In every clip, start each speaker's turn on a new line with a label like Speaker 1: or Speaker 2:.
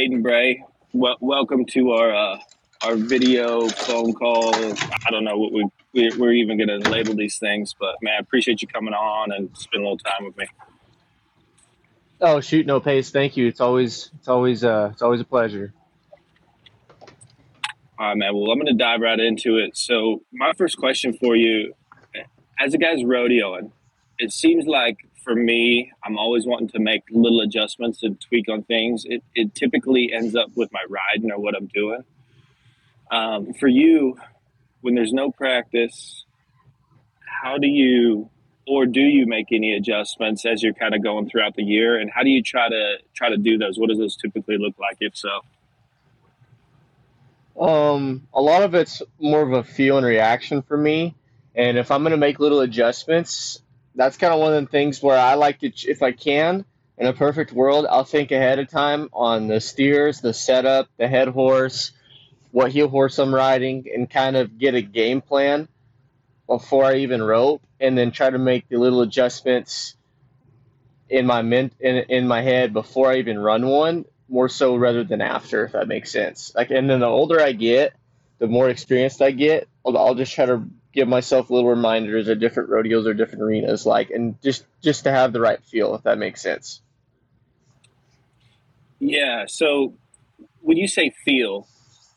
Speaker 1: Paden Bray. Well, welcome to our uh, our video phone call. I don't know what we, we we're even going to label these things, but man, I appreciate you coming on and spending a little time with me.
Speaker 2: Oh shoot, no pace. Thank you. It's always it's always uh it's always a pleasure.
Speaker 1: All right, man. Well, I'm going to dive right into it. So, my first question for you, as a guy's rodeoing, it seems like for me, I'm always wanting to make little adjustments and tweak on things. It, it typically ends up with my riding or what I'm doing. Um, for you, when there's no practice, how do you or do you make any adjustments as you're kind of going throughout the year and how do you try to try to do those what does those typically look like if so
Speaker 2: Um, a lot of it's more of a feel and reaction for me. And if I'm gonna make little adjustments, that's kind of one of the things where I like to, if I can, in a perfect world, I'll think ahead of time on the steers, the setup, the head horse, what heel horse I'm riding, and kind of get a game plan before I even rope, and then try to make the little adjustments in my min- in, in my head before I even run one, more so rather than after, if that makes sense. Like, and then the older I get, the more experienced I get, I'll, I'll just try to give myself little reminders of different rodeos or different arenas, like, and just just to have the right feel, if that makes sense.
Speaker 1: yeah so when you say feel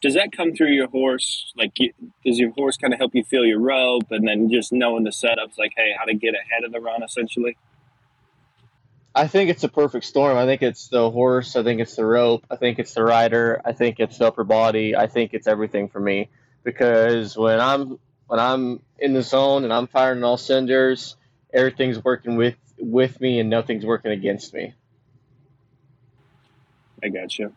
Speaker 1: does that come through your horse like you, does your horse kind of help you feel your rope and then just knowing the setups like hey how to get ahead of the run essentially
Speaker 2: I think it's a perfect storm. I think it's the horse. I think it's the rope. I think it's the rider. I think it's the upper body. I think it's everything for me because when I'm when I'm in the zone and I'm firing all cylinders, everything's working with with me and nothing's working against me.
Speaker 1: i got you.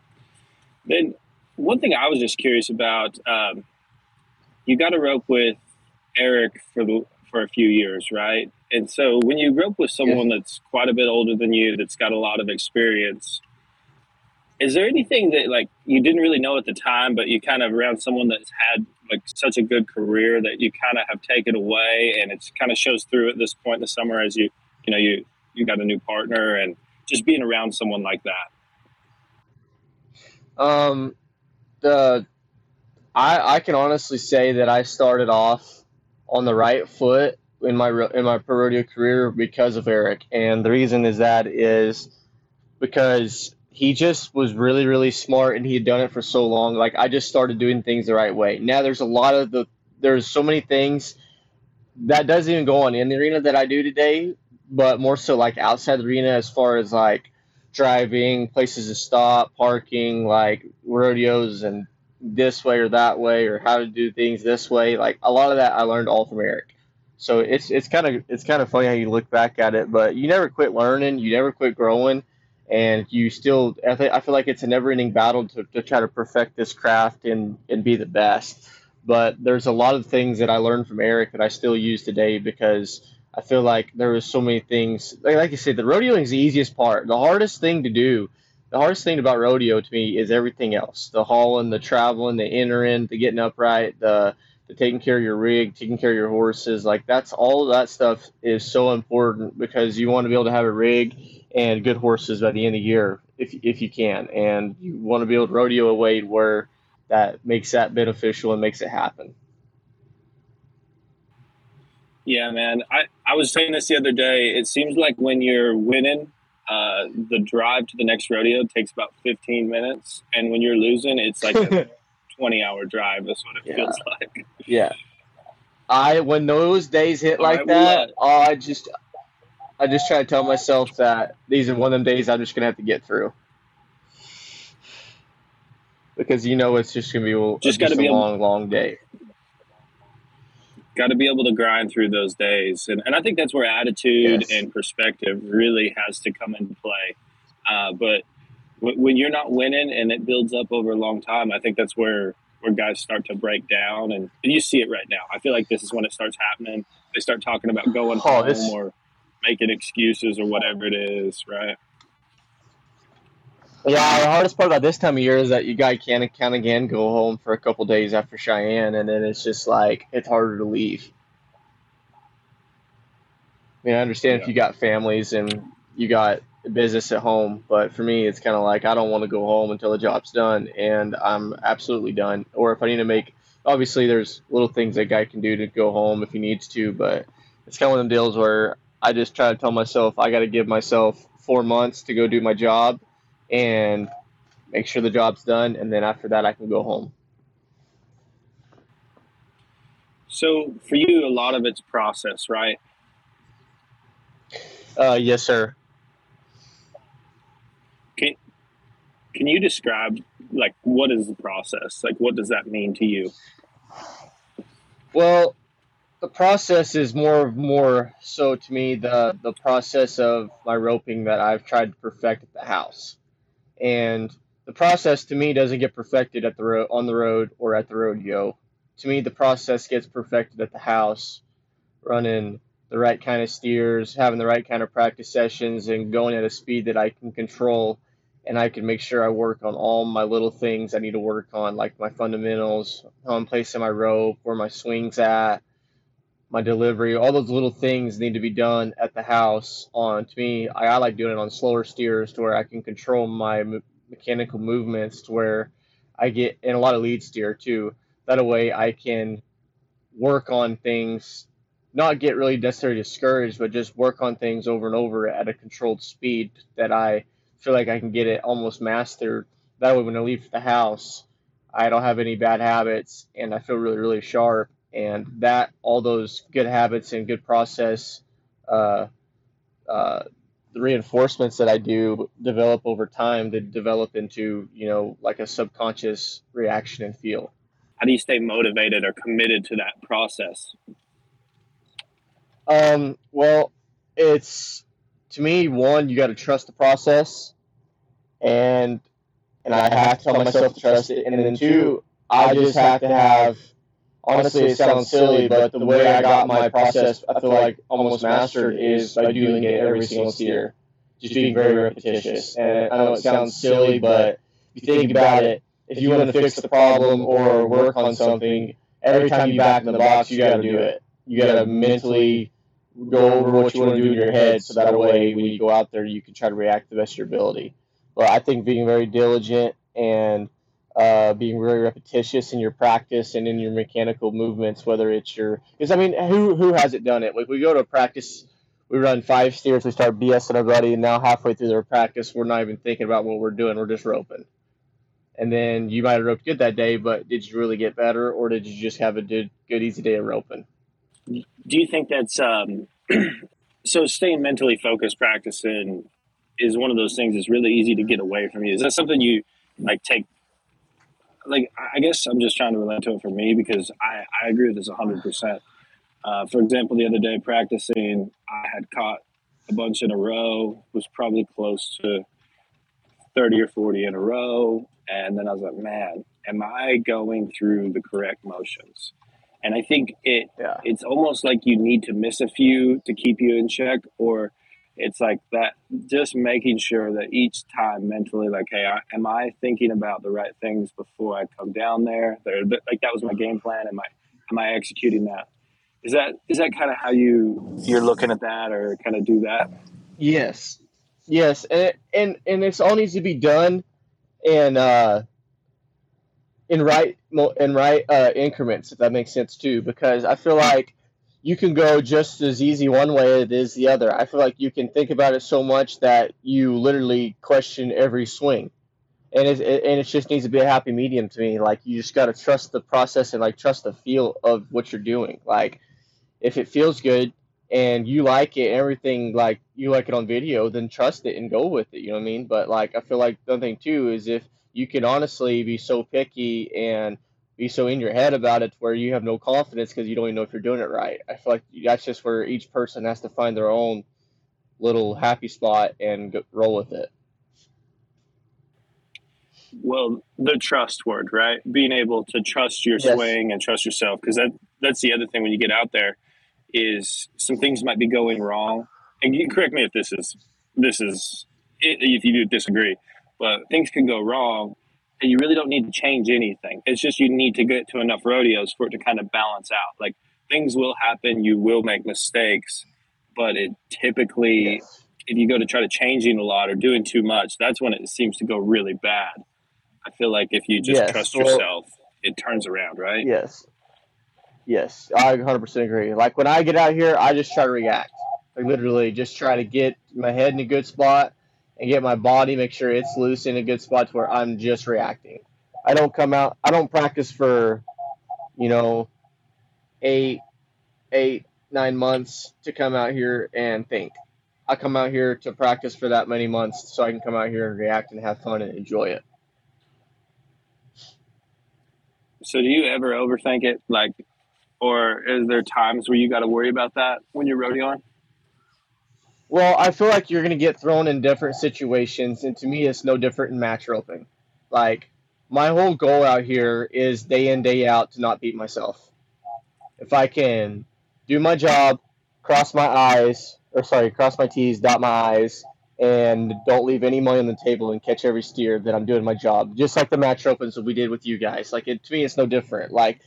Speaker 1: Then one thing i was just curious about um, you got a rope with eric for the for a few years right? And so when you rope with someone that's quite a bit older than you that's got a lot of experience is there anything that like you didn't really know at the time but you kind of around someone that's had like such a good career that you kind of have taken away and it's kind of shows through at this point in the summer as you you know you you got a new partner and just being around someone like that?
Speaker 2: Um, the I I can honestly say that I started off on the right foot in my in my pro rodeo career because of Eric, and the reason is that is because he just was really really smart and he had done it for so long. Like I just started doing things the right way. Now there's a lot of the there's so many things that doesn't even go on in the arena that I do today, but more so like outside the arena as far as like driving, places to stop, parking, like rodeos and this way or that way or how to do things this way. Like a lot of that I learned all from Eric. So it's it's kind of it's kind of funny how you look back at it, but you never quit learning, you never quit growing, and you still I, th- I feel like it's a never-ending battle to, to try to perfect this craft and and be the best. But there's a lot of things that I learned from Eric that I still use today because I feel like there was so many things. Like, like you said, the rodeoing is the easiest part. The hardest thing to do, the hardest thing about rodeo to me is everything else: the hauling, the traveling, the entering, the getting upright, the the taking care of your rig, taking care of your horses. Like that's all that stuff is so important because you want to be able to have a rig and good horses by the end of the year if if you can, and you want to be able to rodeo a weight where that makes that beneficial and makes it happen.
Speaker 1: Yeah, man. I, I was saying this the other day. It seems like when you're winning, uh, the drive to the next rodeo takes about 15 minutes. And when you're losing, it's like a 20 hour drive. That's what it
Speaker 2: Yeah.
Speaker 1: feels like.
Speaker 2: Yeah. I when those days hit
Speaker 1: All
Speaker 2: like
Speaker 1: right,
Speaker 2: that, oh, I just I just try to tell myself that these are one of them days I'm just gonna have to get through. Because you know it's just gonna be a-
Speaker 1: Just
Speaker 2: just,
Speaker 1: gotta
Speaker 2: a
Speaker 1: be able-
Speaker 2: long, long day.
Speaker 1: Got to be able to grind through those days. And, and I think that's where attitude
Speaker 2: Yes.
Speaker 1: and perspective really has to come into play. Uh, but when you're not winning and it builds up over a long time, I think that's where, where guys start to break down. And, and you see it right now. I feel like this is when it starts happening. They start talking about going
Speaker 2: Oh,
Speaker 1: home
Speaker 2: this-
Speaker 1: or making excuses or whatever it is, right?
Speaker 2: Yeah, the hardest part about this time of year is that you guy can of again go home for a couple days after Cheyenne, and then it's just like it's harder to leave. I mean, I understand if you got families and you got business at home. But for me, it's kind of like I don't want to go home until the job's done, and I'm absolutely done. Or if I need to make, obviously, there's little things that guy can do to go home if he needs to, but it's kind of one of them deals where I just try to tell myself I got to give myself four months to go do my job and make sure the job's done, and then after that, I can go home.
Speaker 1: So for you, a lot of it's process, right?
Speaker 2: Uh, yes, sir.
Speaker 1: Can Can you describe like what is the process? Like, what does that mean to you?
Speaker 2: Well, the process is more more so to me the the process of my roping that I've tried to perfect at the house, and the process to me doesn't get perfected at the road on the road or at the rodeo. To me, the process gets perfected at the house, running the right kind of steers, having the right kind of practice sessions, and going at a speed that I can control, and I can make sure I work on all my little things I need to work on, like my fundamentals, how I'm placing my rope, where my swing's at, my delivery, all those little things need to be done at the house. On to me, I, I like doing it on slower steers to where I can control my me- mechanical movements to where I get in a lot of lead steer too. That way I can work on things, not get really necessarily discouraged, but just work on things over and over at a controlled speed that I feel like I can get it almost mastered. That way, when I leave the house, I don't have any bad habits and I feel really, really sharp and that all those good habits and good process uh, uh, the reinforcements that I do develop over time to develop into you know like a subconscious reaction and feel.
Speaker 1: How do you stay motivated or committed to that process?
Speaker 2: Um, well, it's to me one you got to trust the process, and and I have to tell myself to trust it, and then two I just have to have honestly, it sounds silly, but the way I got my process, I feel like almost mastered is by doing it every single year, just being very repetitious. And I know it sounds silly, but if you think about it, if you want to fix the problem or work on something, every time you back in the box, you got to do it. You got to mentally go over what you want to do in your head, so that way when you go out there, you can try to react to the best of your ability. But I think being very diligent and uh, being really repetitious in your practice and in your mechanical movements, whether it's your because I mean, who who hasn't done it? Like we go to a practice, we run five steers, we start BSing buddy, and now halfway through their practice, we're not even thinking about what we're doing. We're just roping. And then you might have roped good that day, but did you really get better, or did you just have a good, good easy day of roping?
Speaker 1: Do you think that's um, so? Staying mentally focused, practicing is one of those things that's really easy to get away from you. Is that something you like take like I guess I'm just trying to relate to it for me because I, I agree with this 100. Uh, percent For example, the other day practicing, I had caught a bunch in a row, was probably close to 30 or 40 in a row, and then I was like, man, am I going through the correct motions? And I think it yeah. it's almost like you need to miss a few to keep you in check, or it's like that just making sure that each time mentally like hey I, am i thinking about the right things before i come down there? There like that was my game plan. Am i am i executing that? Is that is that kind of how you you're looking at that or kind of do that?
Speaker 2: Yes. Yes. And and and this all needs to be done and. uh in right in right uh increments if that makes sense too because i feel like you can go just as easy one way as it is the other. I feel like you can think about it so much that you literally question every swing, and it, and it just needs to be a happy medium to me. Like you just got to trust the process and like trust the feel of what you're doing. Like if it feels good and you like it, everything like you like it on video, then trust it and go with it. You know what I mean? But like I feel like the thing too is if you can honestly be so picky and be so in your head about it where you have no confidence because you don't even know if you're doing it right. I feel like that's just where each person has to find their own little happy spot and go, roll with it.
Speaker 1: Well, the trust word, right? Being able to trust your yes. swing and trust yourself, because that that's the other thing when you get out there is some things might be going wrong. And you correct me if this is this is if you do disagree, but things can go wrong and you really don't need to change anything. It's just you need to get to enough rodeos for it to kind of balance out. Like things will happen, you will make mistakes, but it typically yes. if you go to try to changing a lot or doing too much, that's when it seems to go really bad. I feel like if you just
Speaker 2: Yes,
Speaker 1: trust
Speaker 2: well-
Speaker 1: yourself, it turns around, right?
Speaker 2: Yes. Yes, I 100% agree. Like when I get out here, I just try to react. Like literally, just try to get my head in a good spot and get my body, make sure it's loose in a good spot to where I'm just reacting. I don't come out. I don't practice for, you know, eight, eight, nine months to come out here and think. I come out here to practice for that many months so I can come out here and react and have fun and enjoy it.
Speaker 1: So do you ever overthink it? Like, or is there times where you got to worry about that when you're rodeoing?
Speaker 2: Well, I feel like you're going to get thrown in different situations, and to me, it's no different in match roping. Like, my whole goal out here is day in, day out to not beat myself. If I can do my job, cross my eyes, or sorry, cross my T's, dot my I's, and don't leave any money on the table and catch every steer, then I'm doing my job. Just like the match opens that we did with you guys. Like, it, to me, it's no different. Like,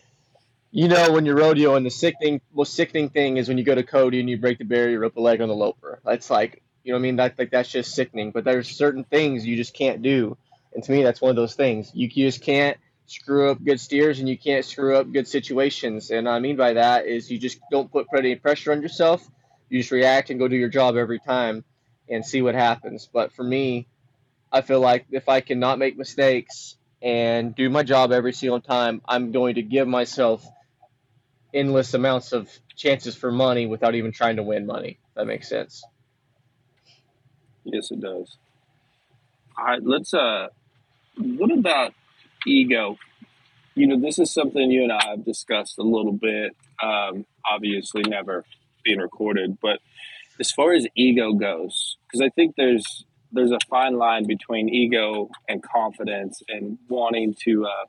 Speaker 2: you know, when you're rodeoing, the sickening, most sickening thing is when you go to Cody and you break the barrier, rip a leg on the loper. That's like, you know what I mean? That, like, that's just sickening. But there's certain things you just can't do. And to me, that's one of those things. You just can't screw up good steers and you can't screw up good situations. And I mean by that is you just don't put any pressure on yourself. You just react and go do your job every time and see what happens. But for me, I feel like if I cannot make mistakes and do my job every single time, I'm going to give myself endless amounts of chances for money without even trying to win money. That makes sense.
Speaker 1: Yes, it does. All right, let's. Uh, what about ego? You know, this is something you and I have discussed a little bit. Um, obviously, never being recorded, but as far as ego goes, because I think there's there's a fine line between ego and confidence and wanting to uh,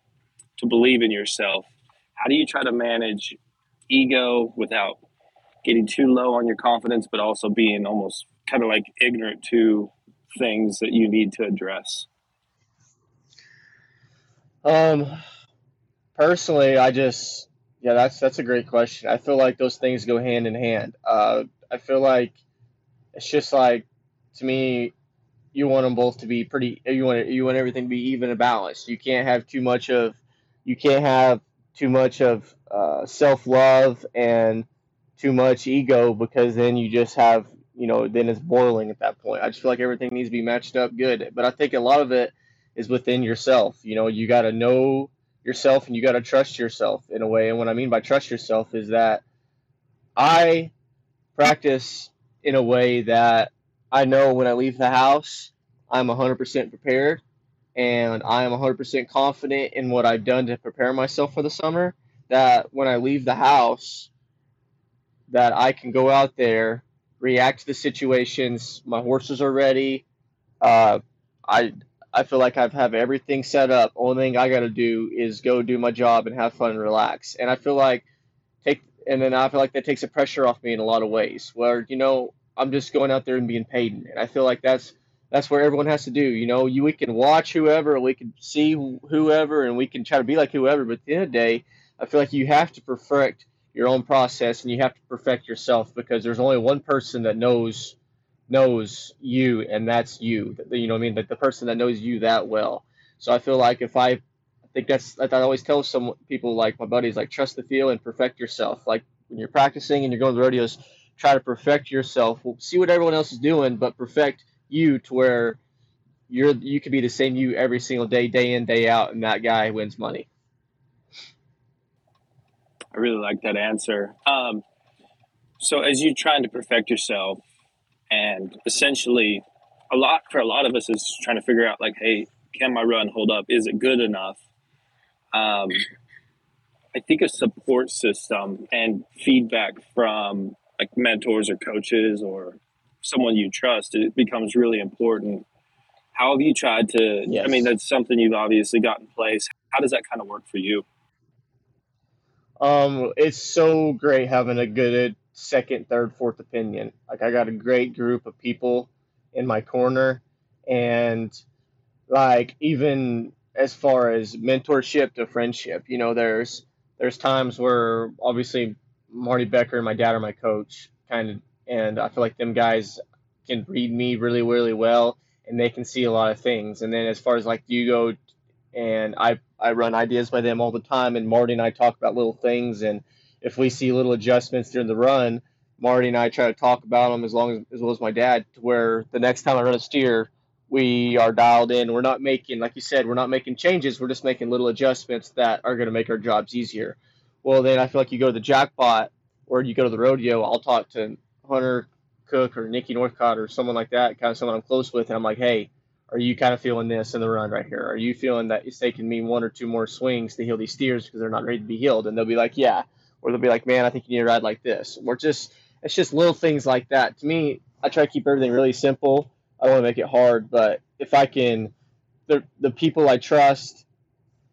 Speaker 1: to believe in yourself. How do you try to manage ego without getting too low on your confidence, but also being almost kind of like ignorant to things that you need to address?
Speaker 2: Um, personally, I just yeah, that's that's a great question. I feel like those things go hand in hand. Uh, I feel like it's just like to me, you want them both to be pretty. You want you want everything to be even and balanced. You can't have too much of, you can't have too much of uh, self love and too much ego because then you just have you know then it's boiling at that point. I just feel like everything needs to be matched up good. But I think a lot of it is within yourself. You know, you got to know yourself and you got to trust yourself in a way. And what I mean by trust yourself is that I practice in a way that I know when I leave the house, I'm 100% prepared and I am 100% confident in what I've done to prepare myself for the summer. That when I leave the house, that I can go out there, react to the situations. My horses are ready. Uh, I I feel like I've have everything set up. Only thing I got to do is go do my job and have fun and relax. And I feel like take and then I feel like that takes the pressure off me in a lot of ways. Where you know I'm just going out there and being paid, and I feel like that's that's where everyone has to do. You know, you we can watch whoever, we can see whoever, and we can try to be like whoever. But at the end of the day, I feel like you have to perfect your own process and you have to perfect yourself because there's only one person that knows knows you, and that's you. You know what I mean? Like the person that knows you that well. So I feel like if I, I think that's I always tell some people like my buddies like trust the feel and perfect yourself. Like when you're practicing and you're going to the rodeos, try to perfect yourself. See what everyone else is doing, but perfect you to where you're you could be the same you every single day, day in, day out, and that guy wins money.
Speaker 1: I really like that answer. Um, so as you're trying to perfect yourself, and essentially, a lot for a lot of us is trying to figure out like, hey, can my run hold up? Is it good enough? Um, I think a support system and feedback from like mentors or coaches or someone you trust it becomes really important. How have you tried to?
Speaker 2: Yes.
Speaker 1: I mean, that's something you've obviously got in place. How does that kind of work for you?
Speaker 2: Um, it's so great having a good second, third, fourth opinion. Like I got a great group of people in my corner, and like even as far as mentorship to friendship, you know, there's there's times where obviously Marty Becker and my dad are my coach, kind of, and I feel like them guys can read me really really well and they can see a lot of things. And then as far as like you go and I I run ideas by them all the time and Marty and I talk about little things and if we see little adjustments during the run, Marty and I try to talk about them as long as as well as my dad to where the next time I run a steer we are dialed in. We're not making, like you said, we're not making changes. We're just making little adjustments that are going to make our jobs easier. Well, then I feel like you go to the jackpot or you go to the rodeo. I'll talk to Hunter Koch or Nikki Northcott or someone like that, kind of someone I'm close with, and I'm like, hey, are you kind of feeling this in the run right here? Are you feeling that it's taking me one or two more swings to heel these steers because they're not ready to be heeled? And they'll be like, yeah. Or they'll be like, man, I think you need to ride like this. We're just, it's just little things like that. To me, I try to keep everything really simple I don't want to make it hard, but if I can, the the people I trust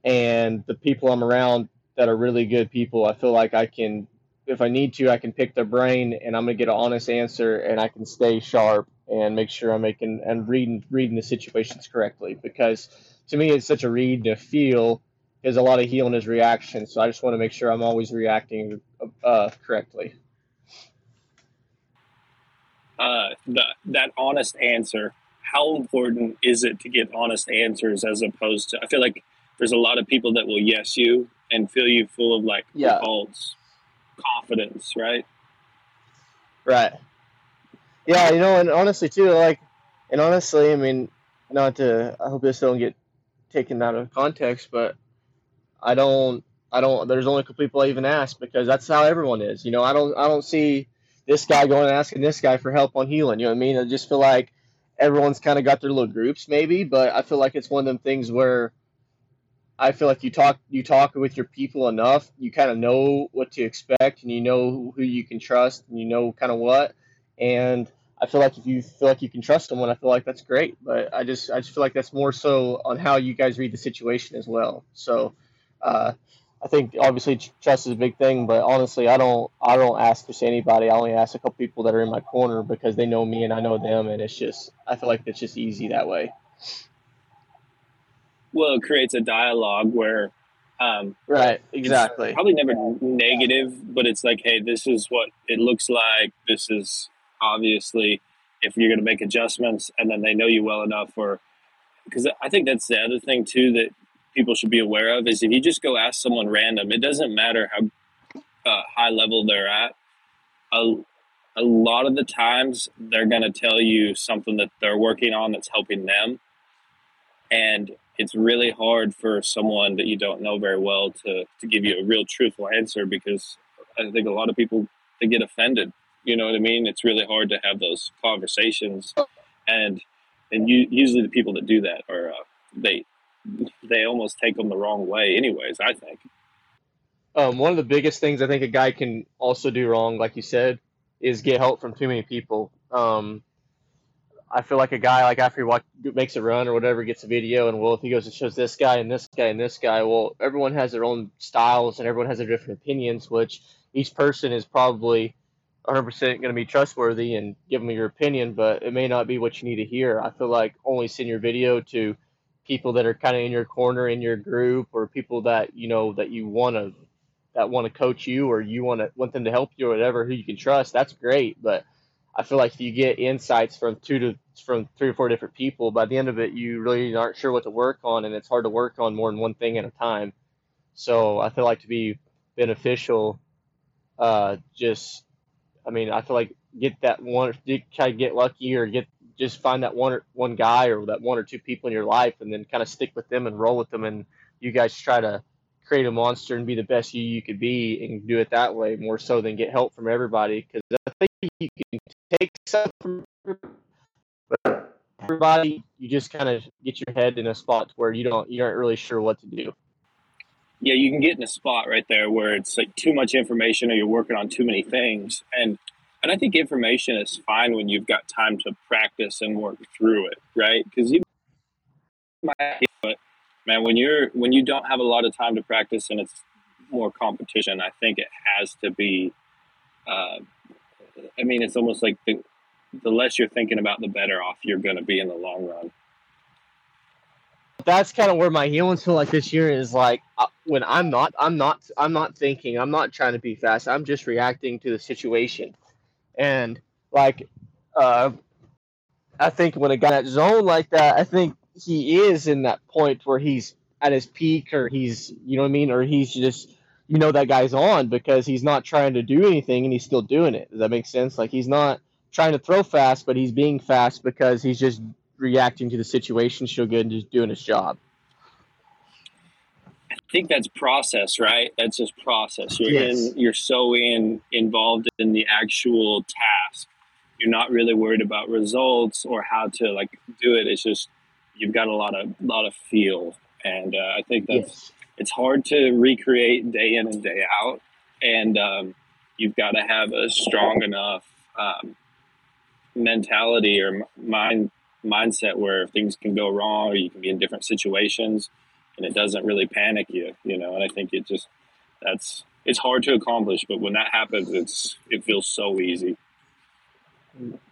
Speaker 2: and the people I'm around that are really good people, I feel like I can, if I need to, I can pick their brain and I'm gonna get an honest answer and I can stay sharp and make sure I'm making and reading reading the situations correctly because to me it's such a read to feel is a lot of heeling is reaction. So I just want to make sure I'm always reacting uh, correctly
Speaker 1: uh, the, that honest answer. How important is it to get honest answers as opposed to? I feel like there's a lot of people that will yes you and fill you full of like yeah. false confidence, right?
Speaker 2: Right. Yeah, you know, and honestly too, like, and honestly, I mean, not to. I hope this don't get taken out of context, but I don't. I don't. There's only a couple people I even ask because that's how everyone is. You know, I don't. I don't see this guy going and asking this guy for help on heeling. You know what I mean? I just feel like everyone's kind of got their little groups, maybe, but I feel like it's one of them things where I feel like you talk you talk with your people enough, you kind of know what to expect, and you know who you can trust, and you know kind of what. And I feel like if you feel like you can trust someone, I feel like that's great. But I just I just feel like that's more so on how you guys read the situation as well. So. Uh, I think obviously trust is a big thing, but honestly, I don't I don't ask just anybody. I only ask a couple people that are in my corner because they know me and I know them, and it's just I feel like it's just easy that way.
Speaker 1: Well, it creates a dialogue where, um,
Speaker 2: right, exactly.
Speaker 1: Probably never negative, but it's like, hey, this is what it looks like. This is obviously if you're going to make adjustments, and then they know you well enough, or because I think that's the other thing too that people should be aware of is if you just go ask someone random, it doesn't matter how uh, high level they're at. A, a lot of the times they're going to tell you something that they're working on that's helping them. And it's really hard for someone that you don't know very well to, to give you a real truthful answer because I think a lot of people they get offended. You know what I mean? It's really hard to have those conversations, and and you, usually the people that do that are uh, they they almost take them the wrong way, anyways. I think.
Speaker 2: Um, one of the biggest things I think a guy can also do wrong, like you said, is get help from too many people. Um, I feel like a guy like after he makes a run or whatever gets a video and well if he goes and shows this guy and this guy and this guy well everyone has their own styles and everyone has their different opinions which each person is probably 100% going to be trustworthy and give them your opinion but it may not be what you need to hear. I feel like only send your video to people that are kind of in your corner in your group or people that you know that you want to that want to coach you or you want to want them to help you or whatever who you can trust that's great but i feel like if you get insights from two to from three or four different people by the end of it you really aren't sure what to work on and it's hard to work on more than one thing at a time. So i feel like to be beneficial uh just i mean i feel like get that one try to get lucky or get just find that one or one guy or that one or two people in your life and then kind of stick with them and roll with them and you guys try to create a monster and be the best you you could be and do it that way more so than get help from everybody because I think you can take some from everybody you just kind of get your head in a spot where you don't you aren't really sure what to do
Speaker 1: yeah you can get in a spot right there where it's like too much information or you're working on too many things and and I think information is fine when you've got time to practice and work through it, right? Because you might, but man, when you're when you don't have a lot of time to practice and it's more competition, I think it has to be. Uh, I mean, it's almost like the the less you're thinking about, the better off you're going to be in the long run.
Speaker 2: That's kind of where my heeling feel like this year is like uh, when I'm not, I'm not, I'm not thinking, I'm not trying to be fast. I'm just reacting to the situation and like uh, I think when a guy that zone like that, I think he is in that point where he's at his peak, or he's you know what I mean, or he's just you know that guy's on because he's not trying to do anything and he's still doing it. Does that make sense? Like he's not trying to throw fast, but he's being fast because he's just reacting to the situation so good and just doing his job.
Speaker 1: I think that's process, right? That's just process. You're
Speaker 2: Yes.
Speaker 1: in, you're so in involved in the actual task. You're not really worried about results or how to like do it. It's just you've got a lot of lot of feel, and uh, I think that's
Speaker 2: Yes.
Speaker 1: It's hard to recreate day in and day out, and um, you've got to have a strong enough um, mentality or mind mindset where things can go wrong or you can be in different situations and it doesn't really panic you you know and i think it just that's it's hard to accomplish but when that happens it's it feels so easy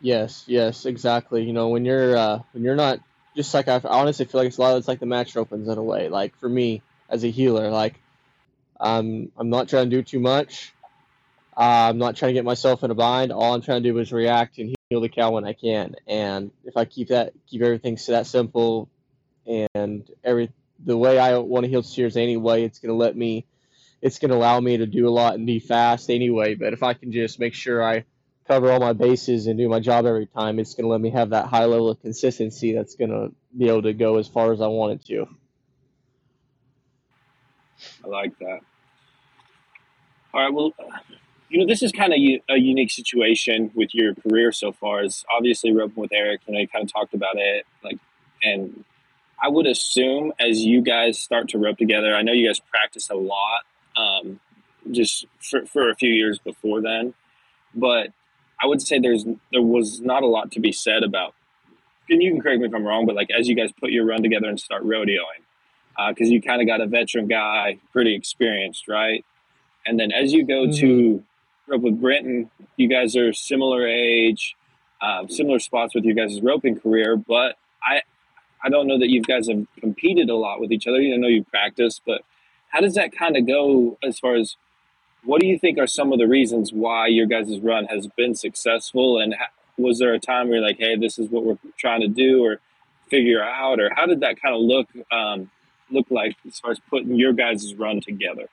Speaker 2: Yes, yes, exactly. You know, when you're uh, when you're not just like I honestly feel like it's a lot. It's like the match opens in a way. Like for me as a heeler, like um, I'm not trying to do too much. Uh, I'm not trying to get myself in a bind. All I'm trying to do is react and heel the cow when I can. And if I keep that keep everything that simple, and every the way I want to heel steers anyway, it's gonna let me. It's gonna allow me to do a lot and be fast anyway. But if I can just make sure I cover all my bases and do my job every time, it's to let me have that high level of consistency that's to be able to go as far as I want it to.
Speaker 1: I like that. All right well you know this is kind of a unique situation with your career so far. Is obviously roping with eric you know you kind of talked about it like and i would assume as you guys start to rope together i know you guys practice a lot um, just for, for a few years before then but i would say there's there was not a lot to be said about and you can correct me if i'm wrong but like as you guys put your run together and start rodeoing because you kind of got a veteran guy pretty experienced right and then as you go to rope with Brenton, you guys are similar age, um, similar spots with your guys' roping career, but I I don't know that you guys have competed a lot with each other. You know, you practice, but how does that kind of go as far as what do you think are some of the reasons why your guys' run has been successful? And ha- was there a time where you're like, hey, this is what we're trying to do or figure out? Or how did that kind of look um, look like as far as putting your guys' run together?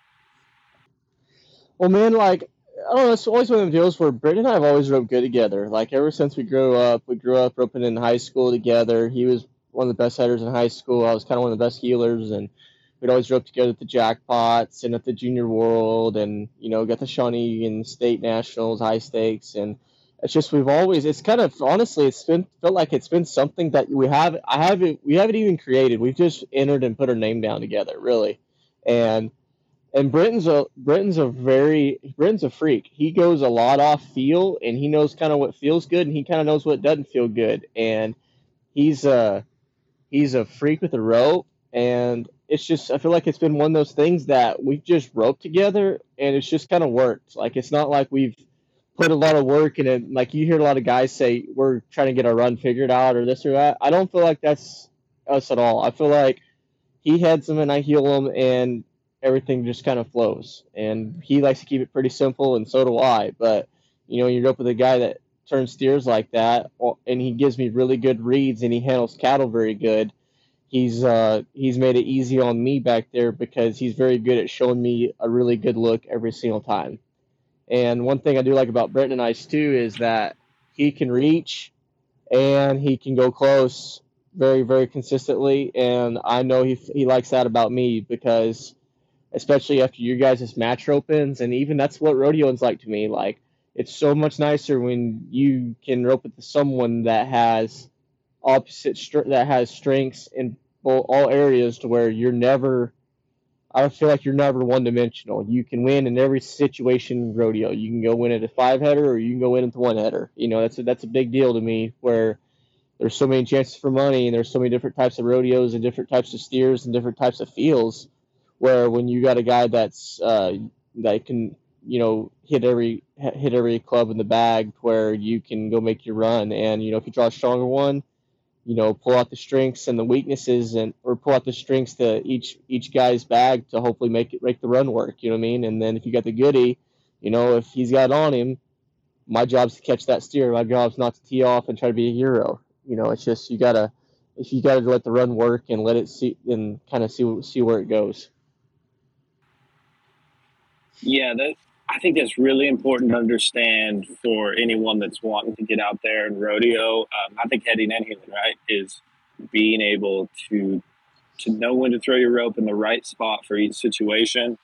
Speaker 2: Well, man, like, I don't know, it's always one of them deals where Britt and I have always roped good together. Like, ever since we grew up, we grew up roping in high school together. He was one of the best headers in high school. I was kind of one of the best heelers, and we'd always rope together at the jackpots and at the junior world, and you know, got the Shawnee and state nationals, high stakes, and it's just we've always. It's kind of honestly, it's been felt like it's been something that we have. I haven't. We haven't even created. We've just entered and put our name down together, really, and and Britain's a Britain's a very Britain's a freak. He goes a lot off feel, and he knows kind of what feels good, and he kind of knows what doesn't feel good, and he's a he's a freak with a rope, and it's just I feel like it's been one of those things that we've just roped together, and it's just kind of worked. Like it's not like we've put a lot of work in it. Like you hear a lot of guys say we're trying to get our run figured out or this or that. I don't feel like that's us at all. I feel like he heads them and I heel them, and everything just kind of flows. And he likes to keep it pretty simple, and so do I. But you know, you are up with a guy that turns steers like that, and he gives me really good reads, and he handles cattle very good. He's uh, he's made it easy on me back there because he's very good at showing me a really good look every single time. And one thing I do like about Brenton and Ice too is that he can reach and he can go close very very consistently, and I know he he likes that about me because especially after you guys' match opens, and even that's what rodeoing's like to me. Like it's so much nicer when you can rope with someone that has opposite that has strengths in all areas to where you're never. I feel like you're never one dimensional. You can win in every situation rodeo. You can go win at a five header or you can go win at the one header. You know that's a, that's a big deal to me. Where there's so many chances for money and there's so many different types of rodeos and different types of steers and different types of fields where when you got a guy that's uh, that can you know hit every hit every club in the bag where you can go make your run and you know if you draw a stronger one you know pull out the strengths and the weaknesses and or pull out the strengths to each each guy's bag to hopefully make it make the run work you know what i mean? And then if you got the goodie you know if he's got on him my job's to catch that steer. My job's not to tee off and try to be a hero. You know, it's just you gotta if you gotta let the run work and let it see and kind of see see where it goes.
Speaker 1: Yeah, that I think that's really important to understand for anyone that's wanting to get out there and rodeo. Um, I think heading and heeling, right, is being able to to know when to throw your rope in the right spot for each situation,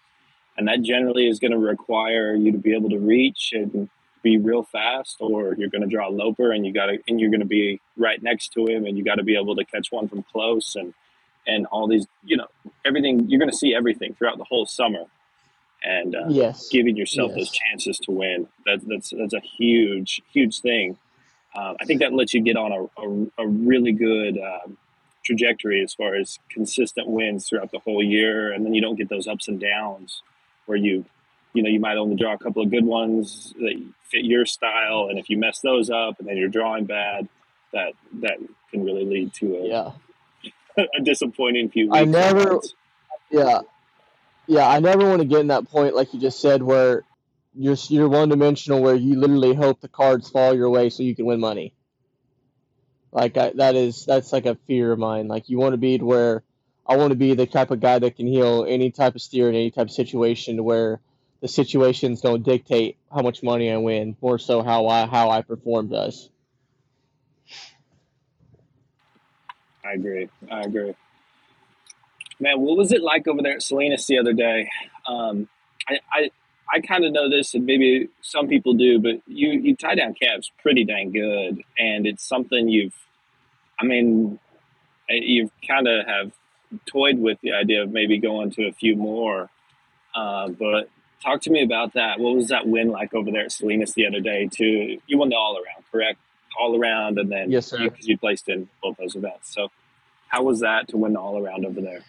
Speaker 1: and that generally is going to require you to be able to reach and be real fast, or you're going to draw a loper and you got to and you're going to be right next to him, and you got to be able to catch one from close and and all these, you know, everything. You're going to see everything throughout the whole summer and uh,
Speaker 2: yes.
Speaker 1: giving yourself yes. those chances to win. That, that's that's a huge huge thing. Uh, I think that lets you get on a, a, a really good um, trajectory as far as consistent wins throughout the whole year, and then you don't get those ups and downs where you you know you might only draw a couple of good ones that fit your style, and if you mess those up and then you're drawing bad, that that can really lead to a
Speaker 2: yeah.
Speaker 1: a disappointing few.
Speaker 2: I never, yeah, yeah, I never want to get in that point, like you just said, where you're you're one dimensional, where you literally hope the cards fall your way so you can win money. Like I, that is that's like a fear of mine. Like you want to be where I want to be the type of guy that can heel any type of steer in any type of situation where the situations don't dictate how much money I win, more so how I how I perform does.
Speaker 1: I agree. I agree. Man, what was it like over there at Salinas the other day? Um, I, I, I kind of know this, and maybe some people do, but you, you tie down calves pretty dang good, and it's something you've, I mean, you've kind of have toyed with the idea of maybe going to a few more. Uh, but talk to me about that. What was that win like over there at Salinas the other day? Too, you won the all around, correct? All around, and then
Speaker 2: yes, sir.
Speaker 1: Because you, you placed in both those events. So, how was that to win the all around over there?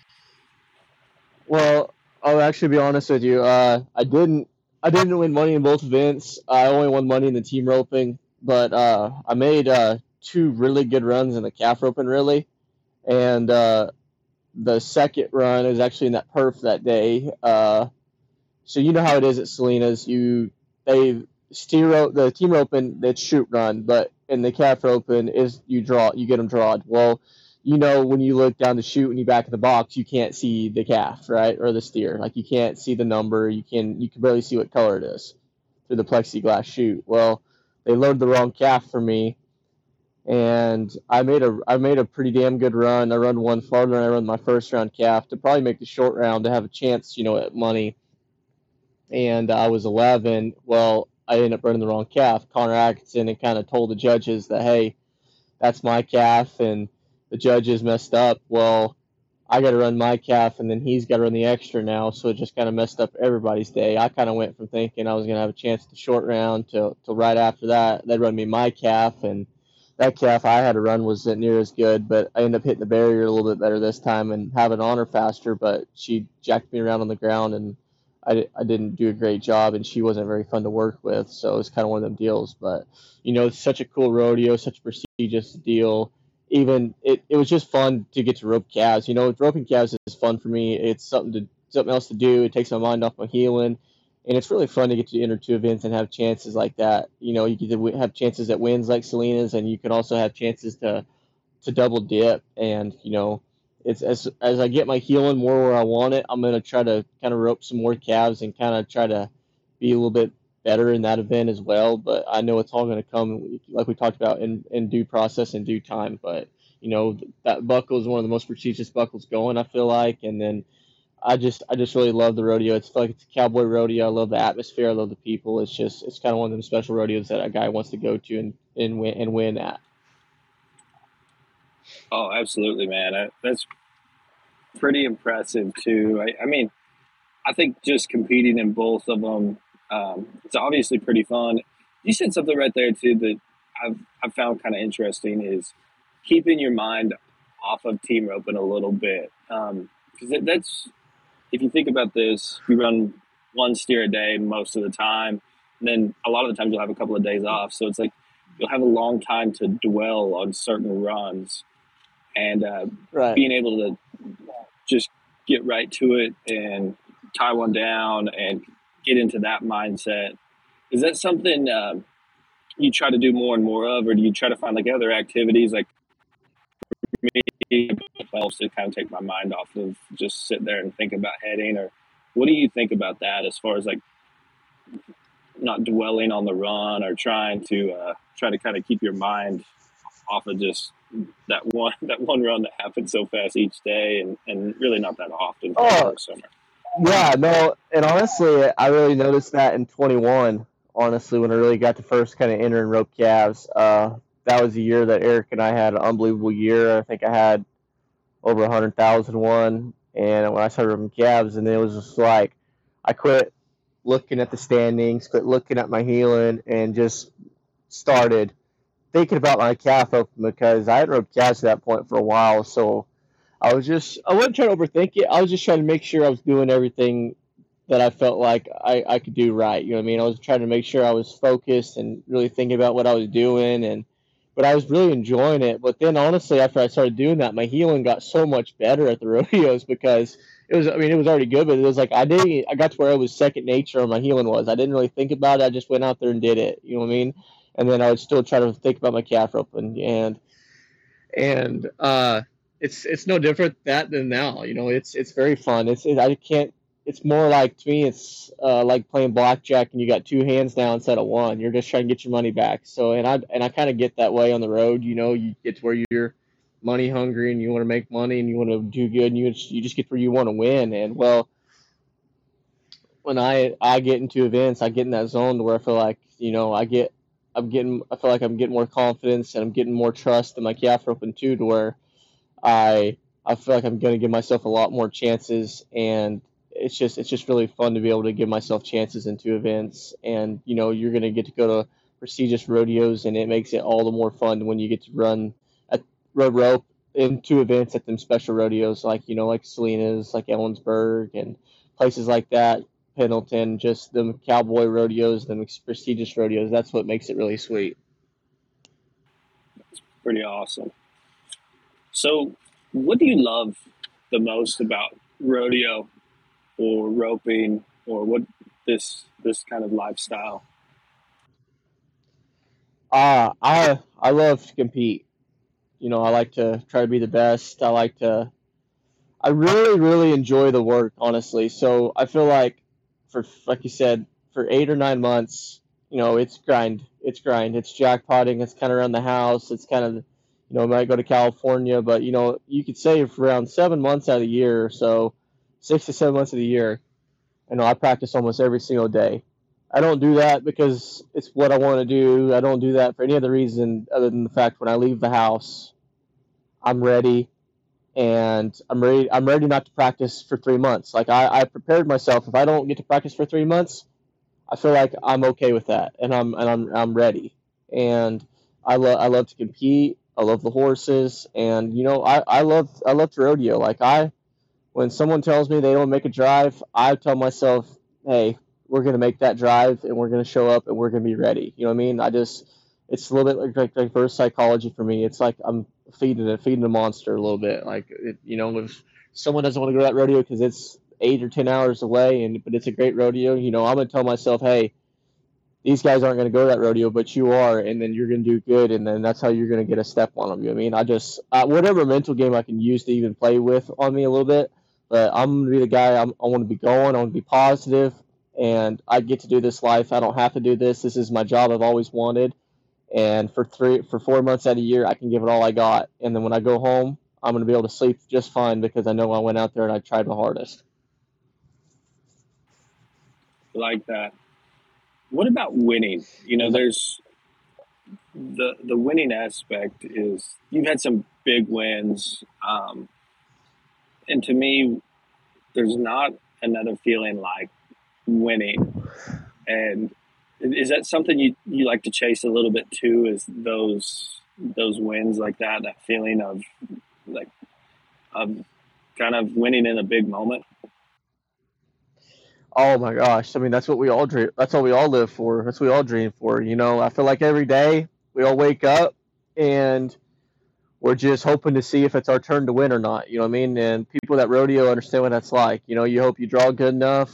Speaker 2: Well, I'll actually be honest with you. Uh, I didn't. I didn't win money in both events. I only won money in the team roping, but uh, I made uh, two really good runs in the calf roping, really. And uh, the second run is actually in that perf that day. Uh, so you know how it is at Salinas. You they steer the team roping that's chute run, but in the calf roping is you draw you get them drawed. Well, you know when you look down the chute and you back of the box, you can't see the calf, right, or the steer. Like you can't see the number. You can you can barely see what color it is through the plexiglass chute. Well, they loaded the wrong calf for me, and I made a I made a pretty damn good run. I run one farther than I run my first round calf to probably make the short round to have a chance, you know, at money. And I was 11. Well, I ended up running the wrong calf. Connor Atkinson and kind of told the judges that hey, that's my calf and the judges messed up. Well, I got to run my calf, and then he's got to run the extra now. So it just kind of messed up everybody's day. I kind of went from thinking I was going to have a chance to short round to, to right after that. They'd run me my calf, and that calf I had to run wasn't near as good, but I ended up hitting the barrier a little bit better this time and having on her faster. But she jacked me around on the ground, and I, I didn't do a great job, and she wasn't very fun to work with. So it's kind of one of them deals. But, you know, it's such a cool rodeo, such a prestigious deal even it, it was just fun to get to rope calves. You know, roping calves is fun for me. It's something to something else to do. It takes my mind off my heeling, and it's really fun to get to enter two events and have chances like that. You know, you get to have chances at wins like Salinas, and you can also have chances to to double dip. And you know, it's as as I get my heeling more where I want it, I'm gonna try to kind of rope some more calves and kind of try to be a little bit better in that event as well. But I know it's all going to come, like we talked about, in, in due process and due time. But you know that buckle is one of the most prestigious buckles going. I feel like, and then I just I just really love the rodeo. It's like it's a cowboy rodeo. I love the atmosphere. I love the people. It's just it's kind of one of them special rodeos that a guy wants to go to and and win and win at.
Speaker 1: Oh, absolutely, man. That's pretty impressive too. I, I mean, I think just competing in both of them um, it's obviously pretty fun. You said something right there too that I've I've found kind of interesting is keeping your mind off of team roping a little bit because um, that's if you think about this, you run one steer a day most of the time, and then a lot of the times you'll have a couple of days off. So it's like you'll have a long time to dwell on certain runs, and uh,
Speaker 2: right.
Speaker 1: being able to just get right to it and tie one down and get into that mindset. Is that something um, you try to do more and more of, or do you try to find like other activities? Like me, helps to kind of take my mind off of just sit there and think about heading. Or what do you think about that as far as like not dwelling on the run or trying to uh, try to kind of keep your mind off of just that one that one run that happens so fast each day and, and really not that often for
Speaker 2: Oh,
Speaker 1: summer.
Speaker 2: Yeah, no, and honestly, I really noticed that in 21. Honestly, when I really got to first kind of enter and rope calves, uh, that was the year that Erich and I had an unbelievable year. I think I had over a hundred thousand one, and when I started roping calves, and it was just like I quit looking at the standings, quit looking at my heeling, and just started thinking about my calf open because I had roped calves at that point for a while. So I was just I wasn't trying to overthink it. I was just trying to make sure I was doing everything that I felt like I, I could do right. You know what I mean? I was trying to make sure I was focused and really thinking about what I was doing and but I was really enjoying it. But then honestly after I started doing that, my heeling got so much better at the rodeos because it was I mean it was already good, but it was like I didn't I got to where it was second nature on my heeling was. I didn't really think about it. I just went out there and did it. You know what I mean? And then I would still try to think about my calf roping and and uh, it's it's no different that than now. You know, it's it's very fun. It's it, I can't. It's more like to me, it's uh, like playing blackjack and you got two hands now instead of one. You're just trying to get your money back. So and I and I kind of get that way on the road. You know, you get to where you're money hungry and you want to make money and you want to do good and you just, you just get where you want to win. And well, when I I get into events, I get in that zone to where I feel like you know I get I'm getting I feel like I'm getting more confidence and I'm getting more trust in my calf roping too, to where I I feel like I'm going to give myself a lot more chances, and it's just it's just really fun to be able to give myself chances into events, and you know you're going to get to go to prestigious rodeos, and it makes it all the more fun when you get to run at road rope into events at them special rodeos, like you know like Salinas, like Ellensburg, and places like that. Pendleton, just the cowboy rodeos, the prestigious rodeos. That's what makes it really sweet.
Speaker 1: That's pretty awesome. So, what do you love the most about rodeo or roping or what this this kind of lifestyle?
Speaker 2: Uh, I I love to compete. You know, I like to try to be the best. I like to. I really really enjoy the work, honestly. So I feel like, for like you said, for eight or nine months, you know, it's grind. It's grind. It's jackpotting. It's kind of around the house. It's kind of, you know, I might go to California, but you know, you could for around seven months out of the year, so six to seven months of the year, I know I practice almost every single day. I don't do that because it's what I want to do. I don't do that for any other reason other than the fact when I leave the house, I'm ready and I'm ready I'm ready not to practice for three months. Like I, I prepared myself. If I don't get to practice for three months, I feel like I'm okay with that and I'm and I'm I'm ready. And I love I love to compete. I love the horses and you know I, I love I love to rodeo. Like I when someone tells me they don't make a drive, I tell myself, hey, we're to make that drive and we're to show up and we're to be ready. You know what I mean? I just, it's a little bit like, like, like psychology for me. It's like I'm feeding it, feeding a monster a little bit. Like, it, you know, if someone doesn't want to go to that rodeo because it's eight or 10 hours away and, but it's a great rodeo, you know, I'm to tell myself, hey, these guys aren't going to go that rodeo, but you are, and then you're going to do good, and then that's how you're going to get a step on them. You know I mean? I just uh, whatever mental game I can use to even play with on me a little bit, but I'm gonna be the guy. I'm, I want to be going. I want to be positive, and I get to do this life. I don't have to do this. This is my job. I've always wanted, and for three, for four months out of the year, I can give it all I got. And then when I go home, I'm gonna be able to sleep just fine because I know I went out there and I tried my hardest.
Speaker 1: Like that. What about winning? You know, there's the the winning aspect is you've had some big wins, um, and to me, there's not another feeling like winning. And is that something you, you like to chase a little bit too? Is those those wins like that, that feeling of like of kind of winning in a big moment?
Speaker 2: Oh my gosh! I mean, that's what we all dream. That's what we all live for. That's what we all dream for. You know, I feel like every day we all wake up and we're just hoping to see if it's our turn to win or not. You know what I mean? And people that rodeo understand what that's like. You know, you hope you draw good enough,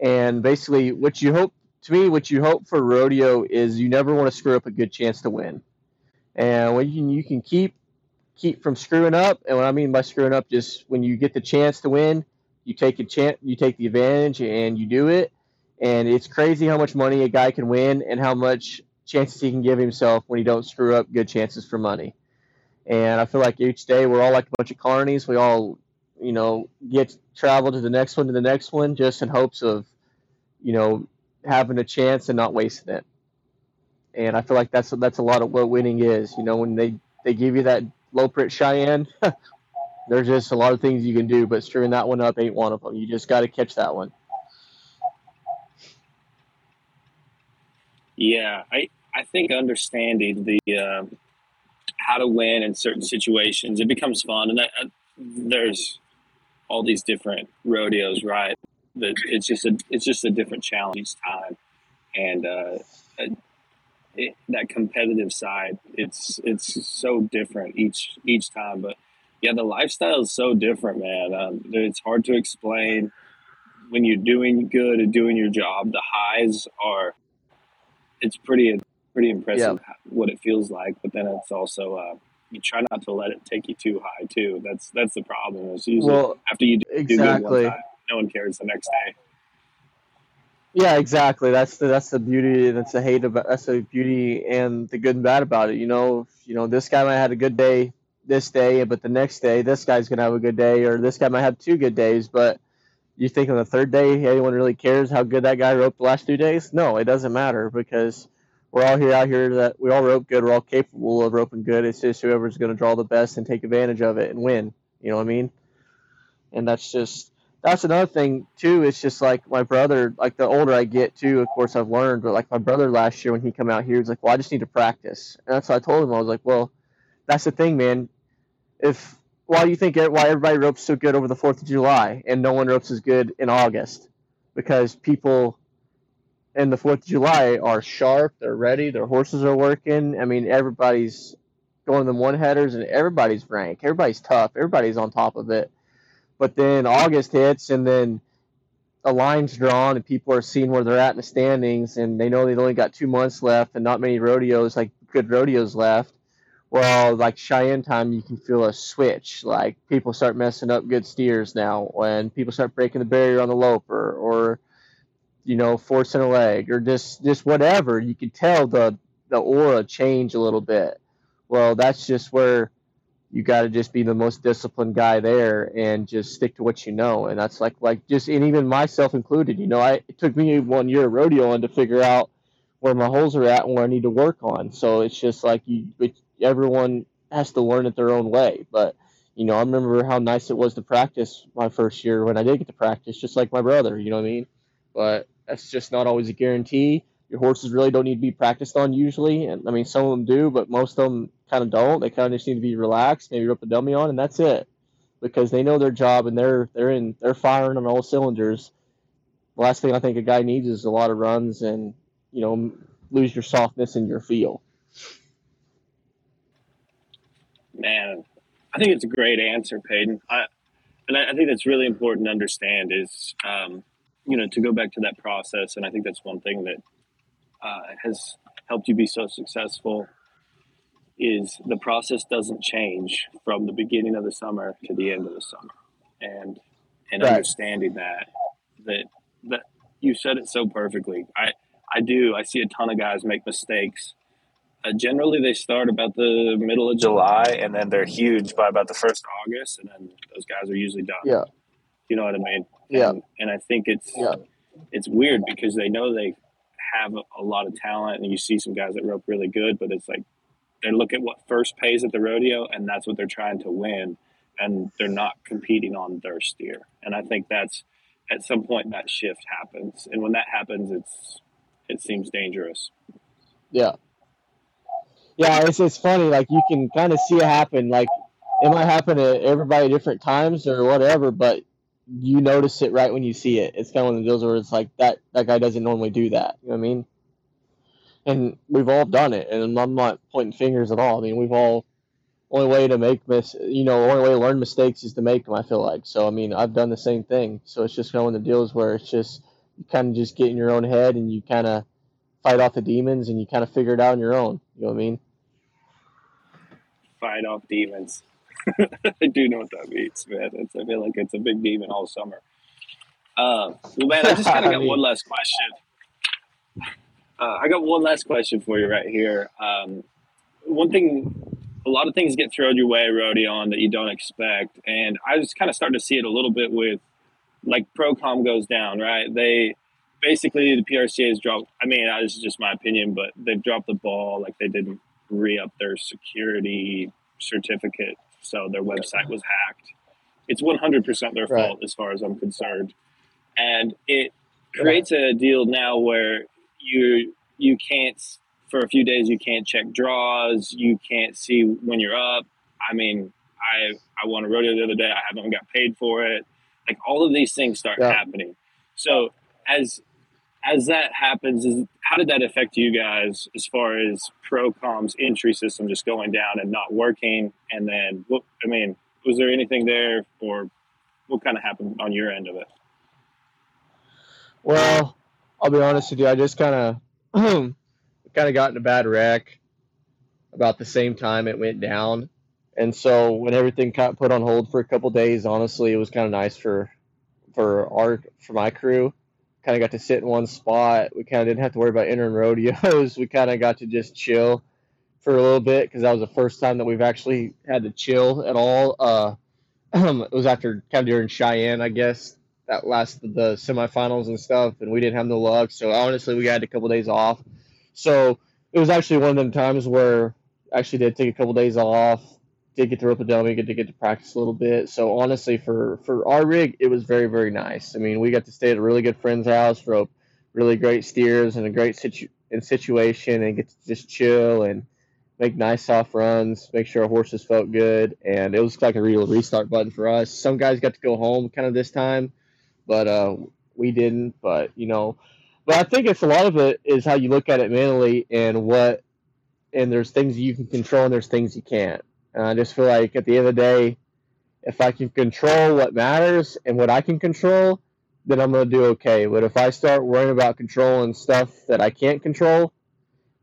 Speaker 2: and basically, what you hope to me, what you hope for rodeo is you never want to screw up a good chance to win. And when you can, you can keep keep from screwing up. And what I mean by screwing up, just when you get the chance to win, you take a chance, you take the advantage, and you do it. And it's crazy how much money a guy can win and how much chances he can give himself when he don't screw up good chances for money. And I feel like each day we're all like a bunch of carnies. We all, you know, get travel to the next one to the next one just in hopes of, you know, having a chance and not wasting it. And I feel like that's that's a lot of what winning is. You know, when they they give you that low print Cheyenne, there's just a lot of things you can do, but screwing that one up ain't one of them. You just got to catch that one.
Speaker 1: Yeah, I I think understanding the uh, how to win in certain situations it becomes fun, and I, I, there's all these different rodeos, right? That it's just a it's just a different challenge each time, and uh, it, that competitive side it's it's so different each each time. But yeah, the lifestyle is so different, man. Um, it's hard to explain when you're doing good and doing your job. The highs are it's pretty pretty impressive
Speaker 2: Yeah.
Speaker 1: what it feels like. But then it's also uh, you try not to let it take you too high too. That's that's the problem. It's usually
Speaker 2: Well,
Speaker 1: after you do do good one
Speaker 2: exactly.
Speaker 1: time, no one cares the next day.
Speaker 2: Yeah, exactly. That's the that's the beauty. That's the hate about. That's the beauty and the good and bad about it. You know, you know, this guy might have had a good day this day, but the next day, this guy's gonna have a good day, or this guy might have two good days. But you think on the third day, anyone really cares how good that guy roped the last two days? No, it doesn't matter because we're all here out here that we all rope good. We're all capable of roping good. It's just whoever's gonna draw the best and take advantage of it and win. You know what I mean? And that's just that's another thing too. It's just like my brother. Like the older I get too, of course I've learned. But like my brother last year when he come out here, he's like, "Well, I just need to practice." And that's what I told him. I was like, "Well, that's the thing, man. If why do you think why everybody ropes so good over the Fourth of July and no one ropes as good in August? Because people in the Fourth of July are sharp. They're ready. Their horses are working. I mean, everybody's going them one headers and everybody's rank. Everybody's tough. Everybody's on top of it. But then August hits and then a line's drawn and people are seeing where they're at in the standings and they know they've only got two months left and not many rodeos like good rodeos left. Well, like Cheyenne time, you can feel a switch. Like people start messing up good steers now when people start breaking the barrier on the loper or you know forcing a leg or just just whatever. You can tell the the aura change a little bit. Well, that's just where you got to just be the most disciplined guy there and just stick to what you know and that's like like just and even myself included you know i it took me one year of rodeoing to figure out where my holes are at and where i need to work on so it's just like you it, everyone has to learn it their own way but you know i remember how nice it was to practice my first year when i did get to practice just like my brother you know what i mean but that's just not always a guarantee your horses really don't need to be practiced on usually and i mean some of them do but most of them kind of don't. They kind of just need to be relaxed, maybe rip a dummy on, and that's it, because they know their job and they're they're in they're firing on all cylinders. The last thing I think a guy needs is a lot of runs and you know lose your softness in your feel.
Speaker 1: Man, I think it's a great answer, Paden. I, and I, I think that's really important to understand is, um, you know, to go back to that process. And I think that's one thing that uh, has helped you be so successful is the process doesn't change from the beginning of the summer to the end of the summer. And, and
Speaker 2: Right.
Speaker 1: understanding that, that, that you said it so perfectly. I, I do. I see a ton of guys make mistakes uh, generally, they start about the middle of July, and then they're huge by about the first of August, and then those guys are usually done.
Speaker 2: Yeah.
Speaker 1: You know what I mean?
Speaker 2: Yeah.
Speaker 1: And, and I think it's
Speaker 2: Yeah.
Speaker 1: it's weird because they know they have a, a lot of talent, and you see some guys that rope really good, but it's like they look at what first pays at the rodeo, and that's what they're trying to win, and they're not competing on their steer. And I think that's at some point that shift happens, and when that happens, it's it seems dangerous.
Speaker 2: Yeah. Yeah, it's it's funny. Like you can kind of see it happen. Like it might happen to everybody different times or whatever, but you notice it right when you see it. It's kind of one of the deals where it's like that that guy doesn't normally do that. You know what I mean? And we've all done it, and I'm not pointing fingers at all. I mean, we've all only way to make mis you know only way to learn mistakes is to make them. I feel like so. I mean, I've done the same thing. So it's just kind of one of the deals where it's just you kind of just get in your own head and you kind of fight off the demons and you kind of figure it out on your own. You know what I mean?
Speaker 1: fight off demons. I do know what that means, man. It's, I feel like it's a big demon all summer. Uh, well, man, I just kind of got one last question. Uh, I got one last question for you right here. Um, one thing, a lot of things get thrown your way, Rodeon, that you don't expect, and I was kind of starting to see it a little bit with, like, ProCom goes down, right? They basically the PRCA has dropped. I mean, uh, this is just my opinion, but they've dropped the ball. Like they didn't re up their security certificate, so their website was hacked. It's 100% their right. fault as far as I'm concerned, and it creates a deal now where you you can't for a few days you can't check draws, you can't see when you're up. I mean, I I won a rodeo the other day. I haven't got paid for it. Like all of these things start yeah. happening. So as as that happens, is, how did that affect you guys as far as ProCom's entry system just going down and not working? And then, I mean, was there anything there, or what kind of happened on your end of it?
Speaker 2: Well, I'll be honest with you. I just kind of kind of got in a bad wreck about the same time it went down, and so when everything got put on hold for a couple days, honestly, it was kind of nice for for our for my crew kind of got to sit in one spot. We kind of didn't have to worry about entering rodeos. We kind of got to just chill for a little bit because that was the first time that we've actually had to chill at all. Uh, it was after kind of during Cheyenne, I guess, that last the semifinals and stuff, and we didn't have the luck. So honestly, we had a couple days off. So it was actually one of them times where I actually did take a couple days off did get to rope a dummy, get to get to practice a little bit. So honestly, for for our rig, it was very very nice. I mean, we got to stay at a really good friend's house, rope really great steers in a great situ- in situation, and get to just chill and make nice soft runs, make sure our horses felt good, and it was like a real restart button for us. Some guys got to go home kind of this time, but uh, we didn't. But you know, but I think it's a lot of it is how you look at it mentally and what, and there's things you can control and there's things you can't. And I just feel like at the end of the day, if I can control what matters and what I can control, then I'm going to do okay. But if I start worrying about controlling stuff that I can't control,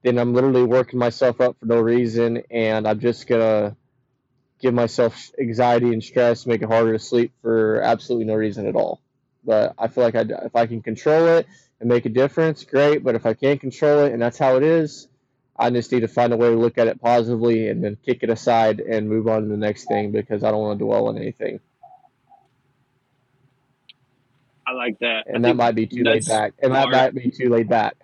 Speaker 2: then I'm literally working myself up for no reason, and I'm just going to give myself anxiety and stress, make it harder to sleep for absolutely no reason at all. But I feel like I, if I can control it and make a difference, great. But if I can't control it and that's how it is, I just need to find a way to look at it positively and then kick it aside and move on to the next thing because I don't want to dwell on anything.
Speaker 1: I like that.
Speaker 2: And I that might be too laid back. And that might be too laid back.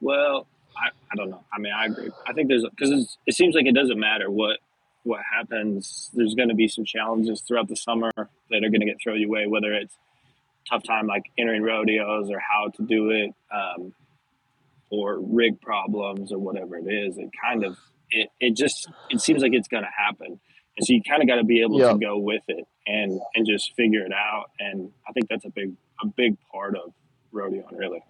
Speaker 1: Well, I, I don't know. I mean, I agree. I think there's because it seems like it doesn't matter what what happens. There's going to be some challenges throughout the summer that are going to get thrown your way, whether it's tough time like entering rodeos or how to do it. Um, or rig problems or whatever it is. It kind of it, it just it seems like it's going to happen. And so you kind of got to be able to go with it and and just figure it out. And I think that's a big a big part of rodeo, really.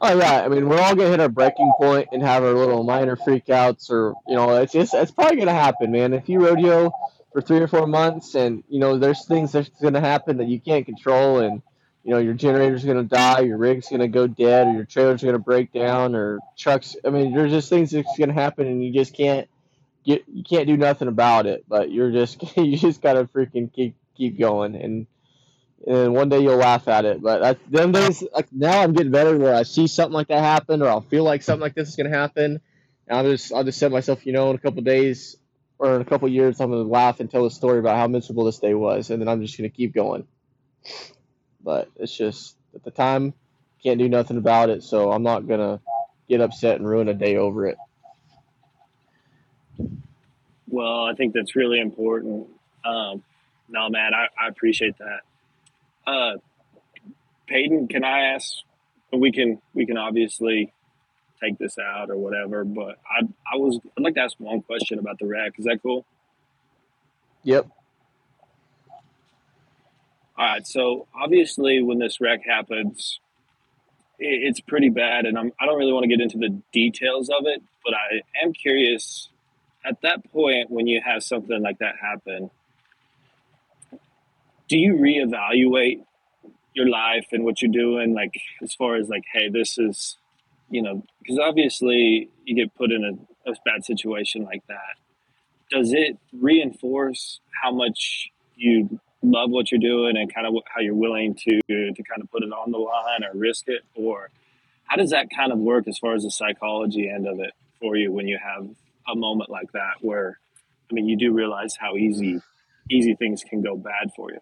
Speaker 2: Oh yeah, I mean we're all gonna hit our breaking point and have our little minor freakouts, or you know, it's just it's probably gonna happen, man. If you rodeo for three or four months, and you know, there's things that's gonna happen that you can't control, and you know your generator's going to die, your rig's going to go dead, or your trailer's going to break down, or trucks. I mean, there's just things that's going to happen, and you just can't get you can't do nothing about it. But you're just you just got to freaking keep keep going, and and one day you'll laugh at it. But I, them days like now I'm getting better where I see something like that happen, or I'll feel like something like this is going to happen. And I'll just I'll just set myself, you know, in a couple days or in a couple years, I'm going to laugh and tell a story about how miserable this day was, and then I'm just going to keep going but it's just at the time can't do nothing about it, so I'm not gonna get upset and ruin a day over it.
Speaker 1: Well, I think that's really important. Um, no, man, I, I appreciate that. Uh, Paden, can I ask? We can we can obviously take this out or whatever, but I I was I'd like to ask one question about the wreck. Is that cool?
Speaker 2: Yep.
Speaker 1: All right. So obviously, when this wreck happens, it's pretty bad, and I'm, I don't really want to get into the details of it, but I am curious. At that point, when you have something like that happen, do you reevaluate your life and what you're doing? Like, as far as like, hey, this is, you know, because obviously you get put in a a bad situation like that, does it reinforce how much you love what you're doing and kind of how you're willing to to kind of put it on the line or risk it, or how does that kind of work as far as the psychology end of it for you when you have a moment like that where, I mean, you do realize how easy easy things can go bad for you.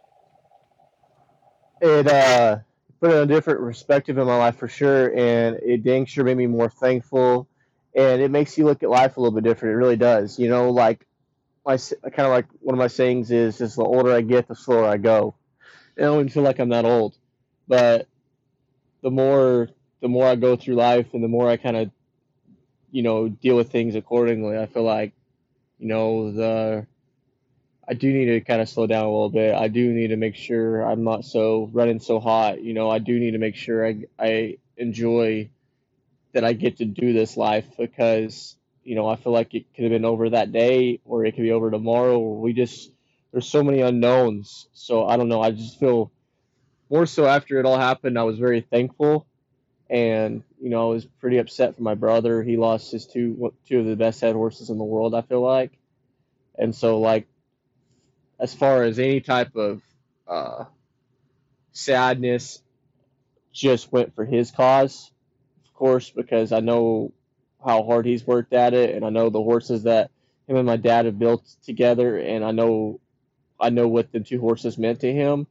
Speaker 2: It uh put a different perspective in my life for sure, and it dang sure made me more thankful, and it makes you look at life a little bit different. It really does. You know, like my kind of like one of my sayings is, is the older I get, the slower I go. I don't even feel like I'm that old, but the more the more I go through life, and the more I kind of you know deal with things accordingly, I feel like you know the I do need to kind of slow down a little bit. I do need to make sure I'm not so running so hot. You know, I do need to make sure I I enjoy that I get to do this life because you know I feel like it could have been over that day or it could be over tomorrow. We just there's so many unknowns. So I don't know. I just feel more so after it all happened. I was very thankful, and you know I was pretty upset for my brother. He lost his two two of the best head horses in the world. I feel like, and so like as far as any type of uh, sadness just went for his cause, of course, because I know how hard he's worked at it, and I know the horses that him and my dad have built together, and I know I know what the two horses meant to him,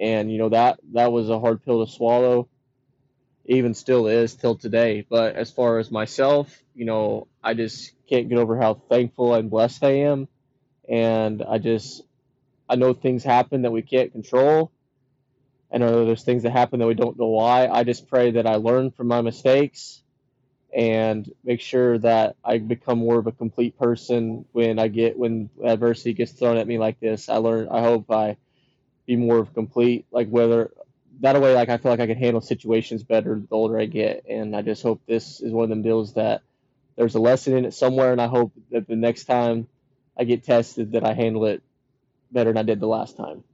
Speaker 2: and you know that that was a hard pill to swallow, even still is till today. But as far as myself, you know, I just can't get over how thankful and blessed I am, and I just I know things happen that we can't control. And there's things that happen that we don't know why. I just pray that I learn from my mistakes and make sure that I become more of a complete person when I get when adversity gets thrown at me like this. I learn. I hope I be more of complete. Like whether that way, like I feel like I can handle situations better the older I get, and I just hope this is one of them deals that there's a lesson in it somewhere, and I hope that the next time I get tested that I handle it better than I did the last time.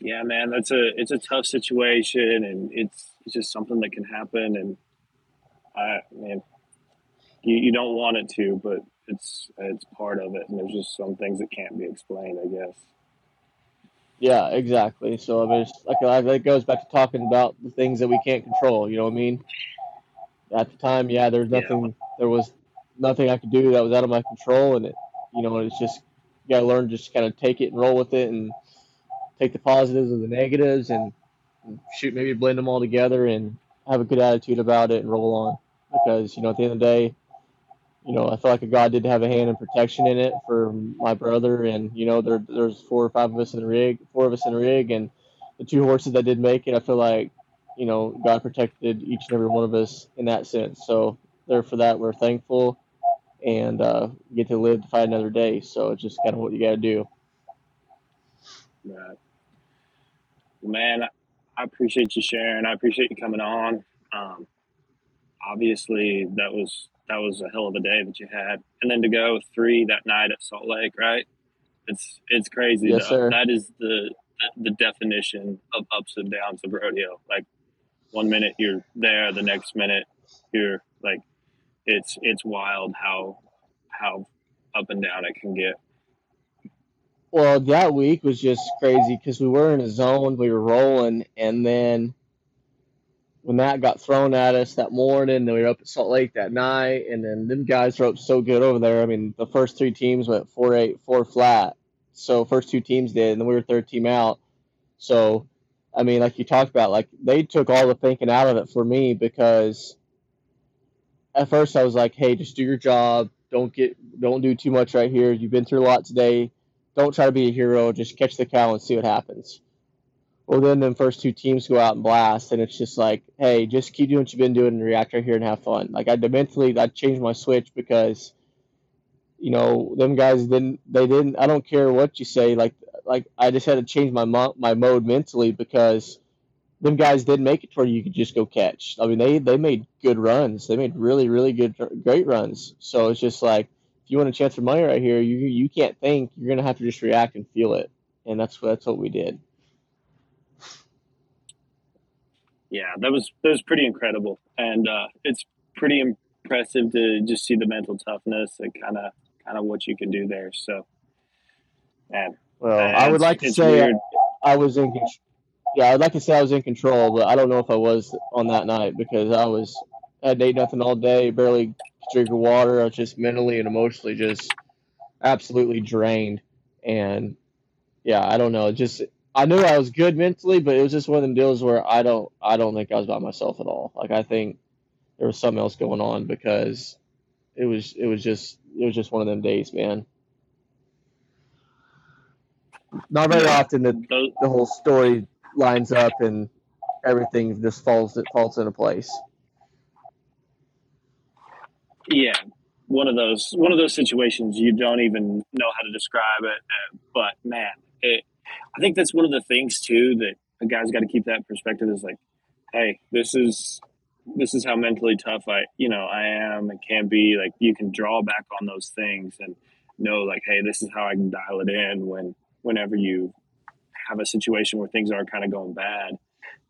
Speaker 1: Yeah, man, that's a it's a tough situation, and it's it's just something that can happen, and I man, you, you don't want it to, but it's it's part of it, and there's just some things that can't be explained, I guess.
Speaker 2: Yeah, exactly. So I mean, like that goes back to talking about the things that we can't control. You know what I mean? At the time, yeah, there's nothing. Yeah. There was nothing I could do that was out of my control, and it you know, it's just you got to learn just kind of take it and roll with it and take the positives and the negatives and, and shoot maybe blend them all together and have a good attitude about it and roll on because you know at the end of the day you know, I feel like God did have a hand in protection in it for my brother, and you know, there there's four or five of us in the rig, four of us in the rig, and the two horses that did make it, I feel like, you know, God protected each and every one of us in that sense. So, there for that, we're thankful, and uh, get to live to fight another day. So it's just kind of what you got to do.
Speaker 1: Right. Man, I appreciate you sharing. I appreciate you coming on. Um, obviously, that was that was a hell of a day that you had, and then to go three that night at Salt Lake, right? It's it's crazy.
Speaker 2: Yes, sir.
Speaker 1: That is the the definition of ups and downs of rodeo. Like one minute you're there, the next minute you're like it's it's wild how how up and down it can get.
Speaker 2: Well, that week was just crazy because we were in a zone, we were rolling, and then when that got thrown at us that morning, then we were up at Salt Lake that night, and then them guys were up so good over there. I mean, the first three teams went four eight four flat, so first two teams did, and then we were third team out. So, I mean, like you talked about, like they took all the thinking out of it for me because at first I was like, hey, just do your job. Don't get don't do too much right here. You've been through a lot today. Don't try to be a hero. Just catch the cow and see what happens. Well, then the first two teams go out and blast, and it's just like, hey, just keep doing what you've been doing and react right here and have fun. Like I mentally, I changed my switch because, you know, them guys didn't. They didn't. I don't care what you say. Like, like I just had to change my my mode mentally because them guys didn't make it to where you could just go catch. I mean, they they made good runs. They made really really good great runs. So it's just like you want a chance for money right here, you you can't think. You're gonna have to just react and feel it, and that's that's what we did.
Speaker 1: Yeah, that was that was pretty incredible, and uh, it's pretty impressive to just see the mental toughness and kind of kind of what you can do there. So, man.
Speaker 2: Well, I would like to say I, I, was in. Yeah, I'd like to say I was in control, but I don't know if I was on that night because I was I had ate nothing all day, barely drinking water. I was just mentally and emotionally just absolutely drained, and yeah, I don't know. Just I knew I was good mentally, but it was just one of them deals where I don't I don't think I was by myself at all. Like I think there was something else going on because it was it was just it was just one of them days, man. Not very often that the whole story lines up and everything just falls it falls into place.
Speaker 1: Yeah, one of those one of those situations you don't even know how to describe it, uh, but man, it, I think that's one of the things too that a guy's got to keep that perspective is like, hey, this is this is how mentally tough I you know I am and can be. Like you can draw back on those things and know like, hey, this is how I can dial it in when whenever you have a situation where things are kind of going bad.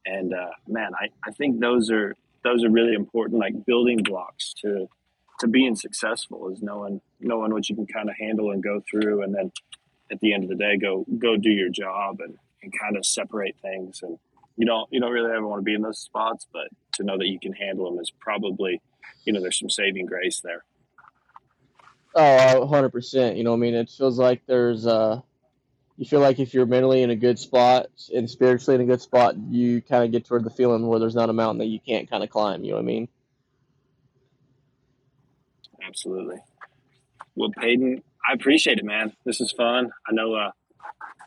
Speaker 1: And uh, man, I, I think those are those are really important, like building blocks to to being successful is knowing knowing what you can kind of handle and go through, and then at the end of the day, go go do your job and, and kind of separate things. And you don't you don't really ever want to be in those spots, but to know that you can handle them is probably you know there's some saving grace there.
Speaker 2: Oh, hundred percent. You know, I mean, it feels like there's uh, you feel like if you're mentally in a good spot and spiritually in a good spot, you kind of get toward the feeling where there's not a mountain that you can't kind of climb. You know what I mean?
Speaker 1: Absolutely. Well, Paden, I appreciate it, man. This is fun. I know. Uh,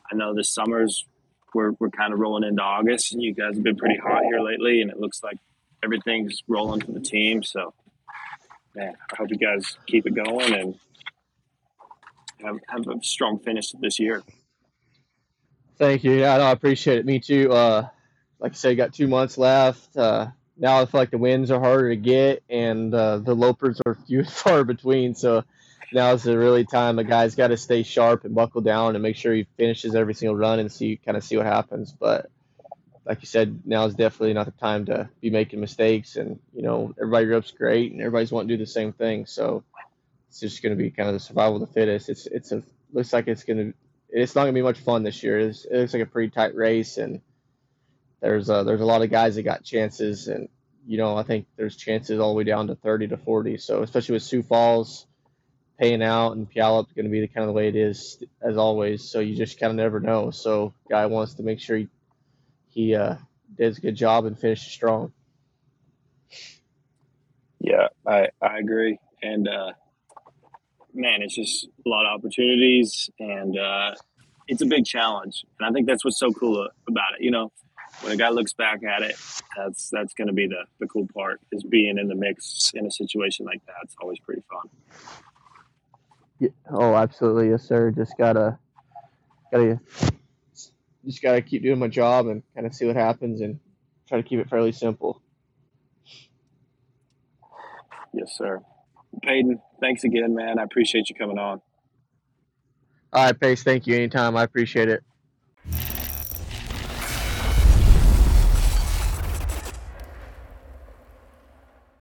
Speaker 1: I know this summer's we're we're kind of rolling into August, and you guys have been pretty hot here lately, and it looks like everything's rolling for the team. So, man, I hope you guys keep it going and have have a strong finish this year.
Speaker 2: Thank you. Yeah, no, I appreciate it. Me too. Uh, like I said, got two months left. Uh, now I feel like the wins are harder to get, and uh, the lopers are few and far between. So now is the really time a guy's got to stay sharp and buckle down and make sure he finishes every single run and see kind of see what happens. But like you said, now is definitely not the time to be making mistakes. And you know, everybody up's great, and everybody's wanting to do the same thing. So it's just going to be kind of the survival of the fittest. It's it's a looks like it's going to it's not going to be much fun this year. It's, it looks like a pretty tight race and there's a, there's a lot of guys that got chances, and you know I think there's chances all the way down to 30 to 40. So especially with Sioux Falls paying out and Puyallup going to be the kind of the way it is as always. So you just kind of never know. So guy wants to make sure he he uh, does a good job and finishes strong.
Speaker 1: Yeah, I I agree, and uh, man, it's just a lot of opportunities, and uh, it's a big challenge. And I think that's what's so cool about it. You know, when a guy looks back at it, that's that's going to be the the cool part is being in the mix in a situation like that. It's always pretty fun.
Speaker 2: Yeah. Oh, absolutely, yes, sir. Just gotta gotta just gotta keep doing my job and kind of see what happens and try to keep it fairly simple.
Speaker 1: Yes, sir. Paden, thanks again, man. I appreciate you coming on.
Speaker 2: All right, Pace. Thank you. Anytime. I appreciate it.